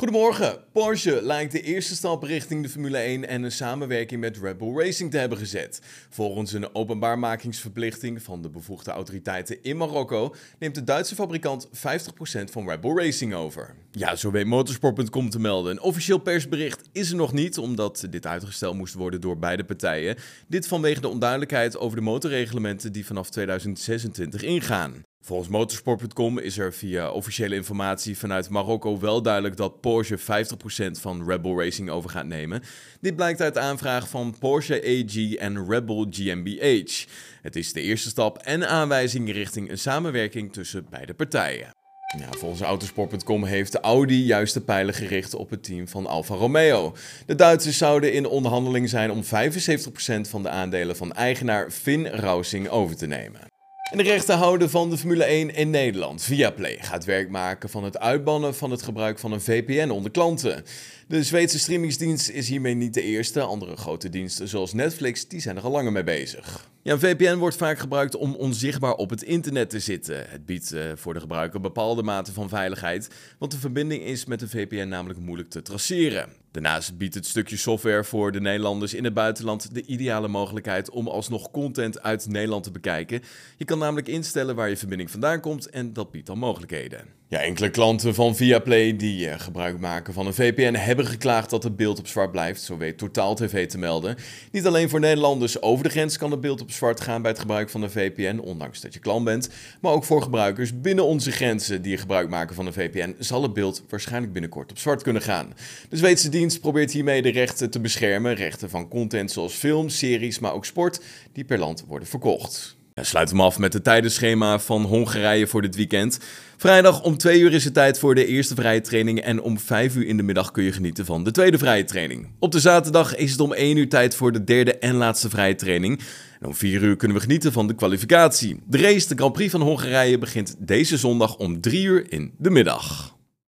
Goedemorgen. Porsche lijkt de eerste stap richting de Formule 1 en een samenwerking met Red Bull Racing te hebben gezet. Volgens een openbaarmakingsverplichting van de bevoegde autoriteiten in Marokko neemt de Duitse fabrikant 50% van Red Bull Racing over. Ja, zo weet motorsport.com te melden. Een officieel persbericht is er nog niet, omdat dit uitgesteld moest worden door beide partijen. Dit vanwege de onduidelijkheid over de motorreglementen die vanaf 2026 ingaan. Volgens motorsport.com is er via officiële informatie vanuit Marokko wel duidelijk dat Porsche 50% van Red Bull Racing over gaat nemen. Dit blijkt uit aanvraag van Porsche AG en Red Bull GmbH. Het is de eerste stap en aanwijzing richting een samenwerking tussen beide partijen. Volgens Autosport.com heeft de Audi juist de pijlen gericht op het team van Alfa Romeo. De Duitsers zouden in onderhandeling zijn om 75% van de aandelen van eigenaar Finn Rausing over te nemen. En de rechterhouder van de Formule 1 in Nederland, Viaplay, gaat werk maken van het uitbannen van het gebruik van een VPN onder klanten. De Zweedse streamingsdienst is hiermee niet de eerste. Andere grote diensten zoals Netflix die zijn er al langer mee bezig. Ja, een VPN wordt vaak gebruikt om onzichtbaar op het internet te zitten. Het biedt uh, voor de gebruiker bepaalde mate van veiligheid, want de verbinding is met een VPN namelijk moeilijk te traceren. Daarnaast biedt het stukje software voor de Nederlanders in het buitenland de ideale mogelijkheid om alsnog content uit Nederland te bekijken. Je kan namelijk instellen waar je verbinding vandaan komt en dat biedt dan mogelijkheden. Ja, enkele klanten van Viaplay die uh, gebruik maken van een VPN hebben geklaagd dat het beeld op zwart blijft, zo weet Totaal TV te melden. Niet alleen voor Nederlanders over de grens kan het beeld op zwart gaan bij het gebruik van een VPN, ondanks dat je klant bent, maar ook voor gebruikers binnen onze grenzen die gebruik maken van een VPN zal het beeld waarschijnlijk binnenkort op zwart kunnen gaan. De Zweedse dienst probeert hiermee de rechten te beschermen, rechten van content zoals films, series, maar ook sport, die per land worden verkocht. Sluit hem af met het tijdenschema van Hongarije voor dit weekend. Vrijdag om 2 uur is het tijd voor de eerste vrije training en om 5 uur in de middag kun je genieten van de tweede vrije training. Op de zaterdag is het om 1 uur tijd voor de derde en laatste vrije training. En om 4 uur kunnen we genieten van de kwalificatie. De race, de Grand Prix van Hongarije, begint deze zondag om 3 uur in de middag.